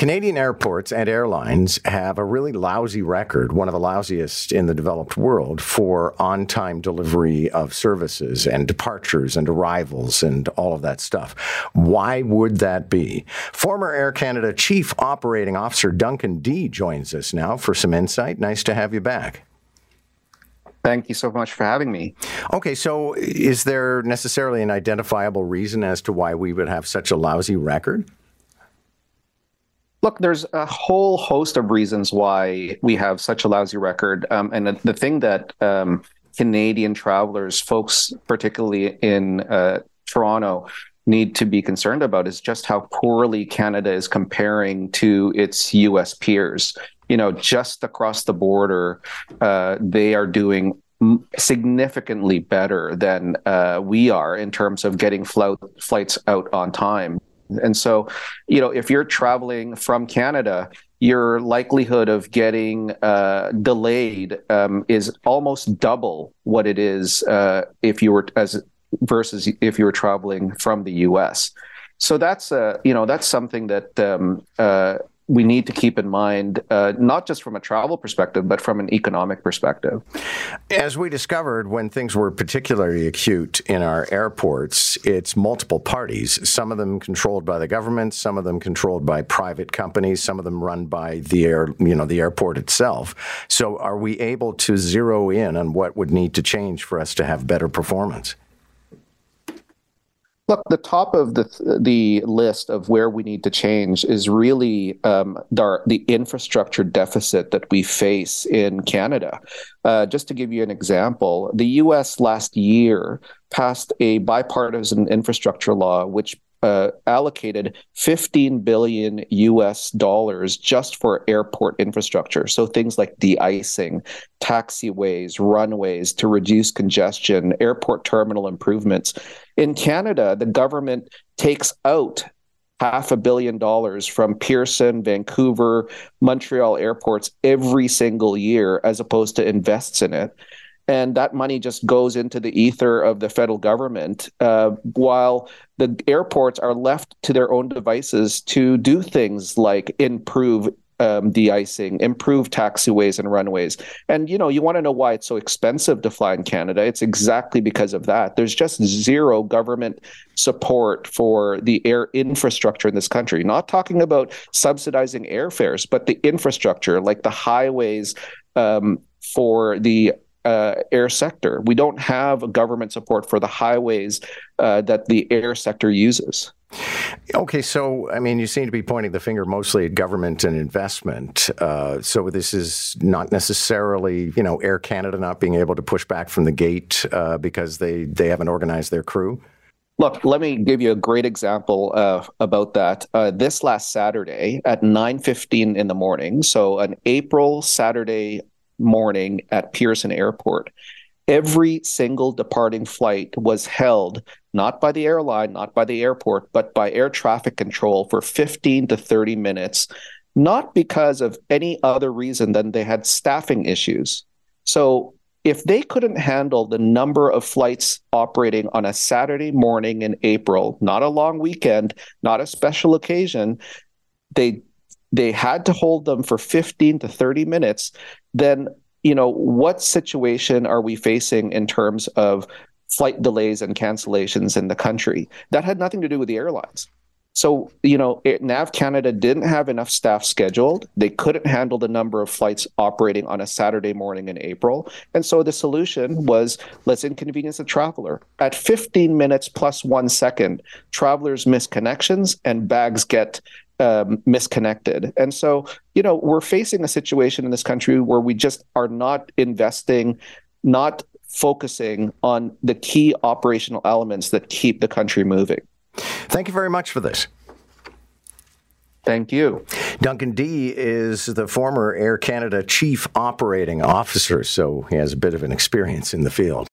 Canadian airports and airlines have a really lousy record, one of the lousiest in the developed world, for on time delivery of services and departures and arrivals and all of that stuff. Why would that be? Former Air Canada Chief Operating Officer Duncan Dee joins us now for some insight. Nice to have you back. Thank you so much for having me. Okay, so is there necessarily an identifiable reason as to why we would have such a lousy record? Look, there's a whole host of reasons why we have such a lousy record. Um, and the, the, thing that um, Canadian travelers, folks, particularly in uh, Toronto, need to be concerned about is just how poorly Canada is comparing to its US peers. You know, just across the border, uh, they are doing significantly better than uh, we are in terms of getting flights out on time. And so, you know, if you're traveling from Canada, your likelihood of getting uh, delayed um, is almost double what it is uh, if you were as versus if you were traveling from the U.S. So that's uh, you know that's something that um, uh, we need to keep in mind, uh, not just from a travel perspective, but from an economic perspective. As we discovered when things were particularly acute in our airports, it's multiple parties, some of them controlled by the government, some of them controlled by private companies, some of them run by the air, you know, the airport itself. So are we able to zero in on what would need to change for us to have better performance? Look, the top of the the list of where we need to change is really um, the, the infrastructure deficit that we face in Canada. Uh, just to give you an example, the U.S. last year passed a bipartisan infrastructure law which uh, allocated 15 billion US dollars just for airport infrastructure. So things like de-icing, taxiways, runways to reduce congestion, airport terminal improvements. In Canada, the government takes out half a billion dollars from Pearson, Vancouver, Montreal airports every single year as opposed to invests in it. And that money just goes into the ether of the federal government uh, while the airports are left to their own devices to do things like improve um, de-icing, improve taxiways and runways. And you know, you want to know why it's so expensive to fly in Canada? It's exactly because of that. There's just zero government support for the air infrastructure in this country. Not talking about subsidizing airfares, but the infrastructure, like the highways um, for the uh, air sector. We don't have government support for the highways uh, that the air sector uses. Okay, so I mean, you seem to be pointing the finger mostly at government and investment. Uh, so this is not necessarily, you know, Air Canada not being able to push back from the gate uh, because they they haven't organized their crew. Look, let me give you a great example uh, about that. Uh, this last Saturday at 9:15 in the morning, so an April Saturday morning at Pearson Airport. Every single departing flight was held not by the airline, not by the airport, but by air traffic control for 15 to 30 minutes, not because of any other reason than they had staffing issues. So if they couldn't handle the number of flights operating on a Saturday morning in April, not a long weekend, not a special occasion, they they had to hold them for 15 to 30 minutes, then you know what situation are we facing in terms of flight delays and cancellations in the country? That had nothing to do with the airlines. So, you know, NAV Canada didn't have enough staff scheduled. They couldn't handle the number of flights operating on a Saturday morning in April. And so the solution was let's inconvenience the traveler. At 15 minutes plus one second, travelers miss connections and bags get um, misconnected. And so, you know, we're facing a situation in this country where we just are not investing, not focusing on the key operational elements that keep the country moving. Thank you very much for this. Thank you. Duncan Dee is the former Air Canada Chief Operating Officer, so he has a bit of an experience in the field.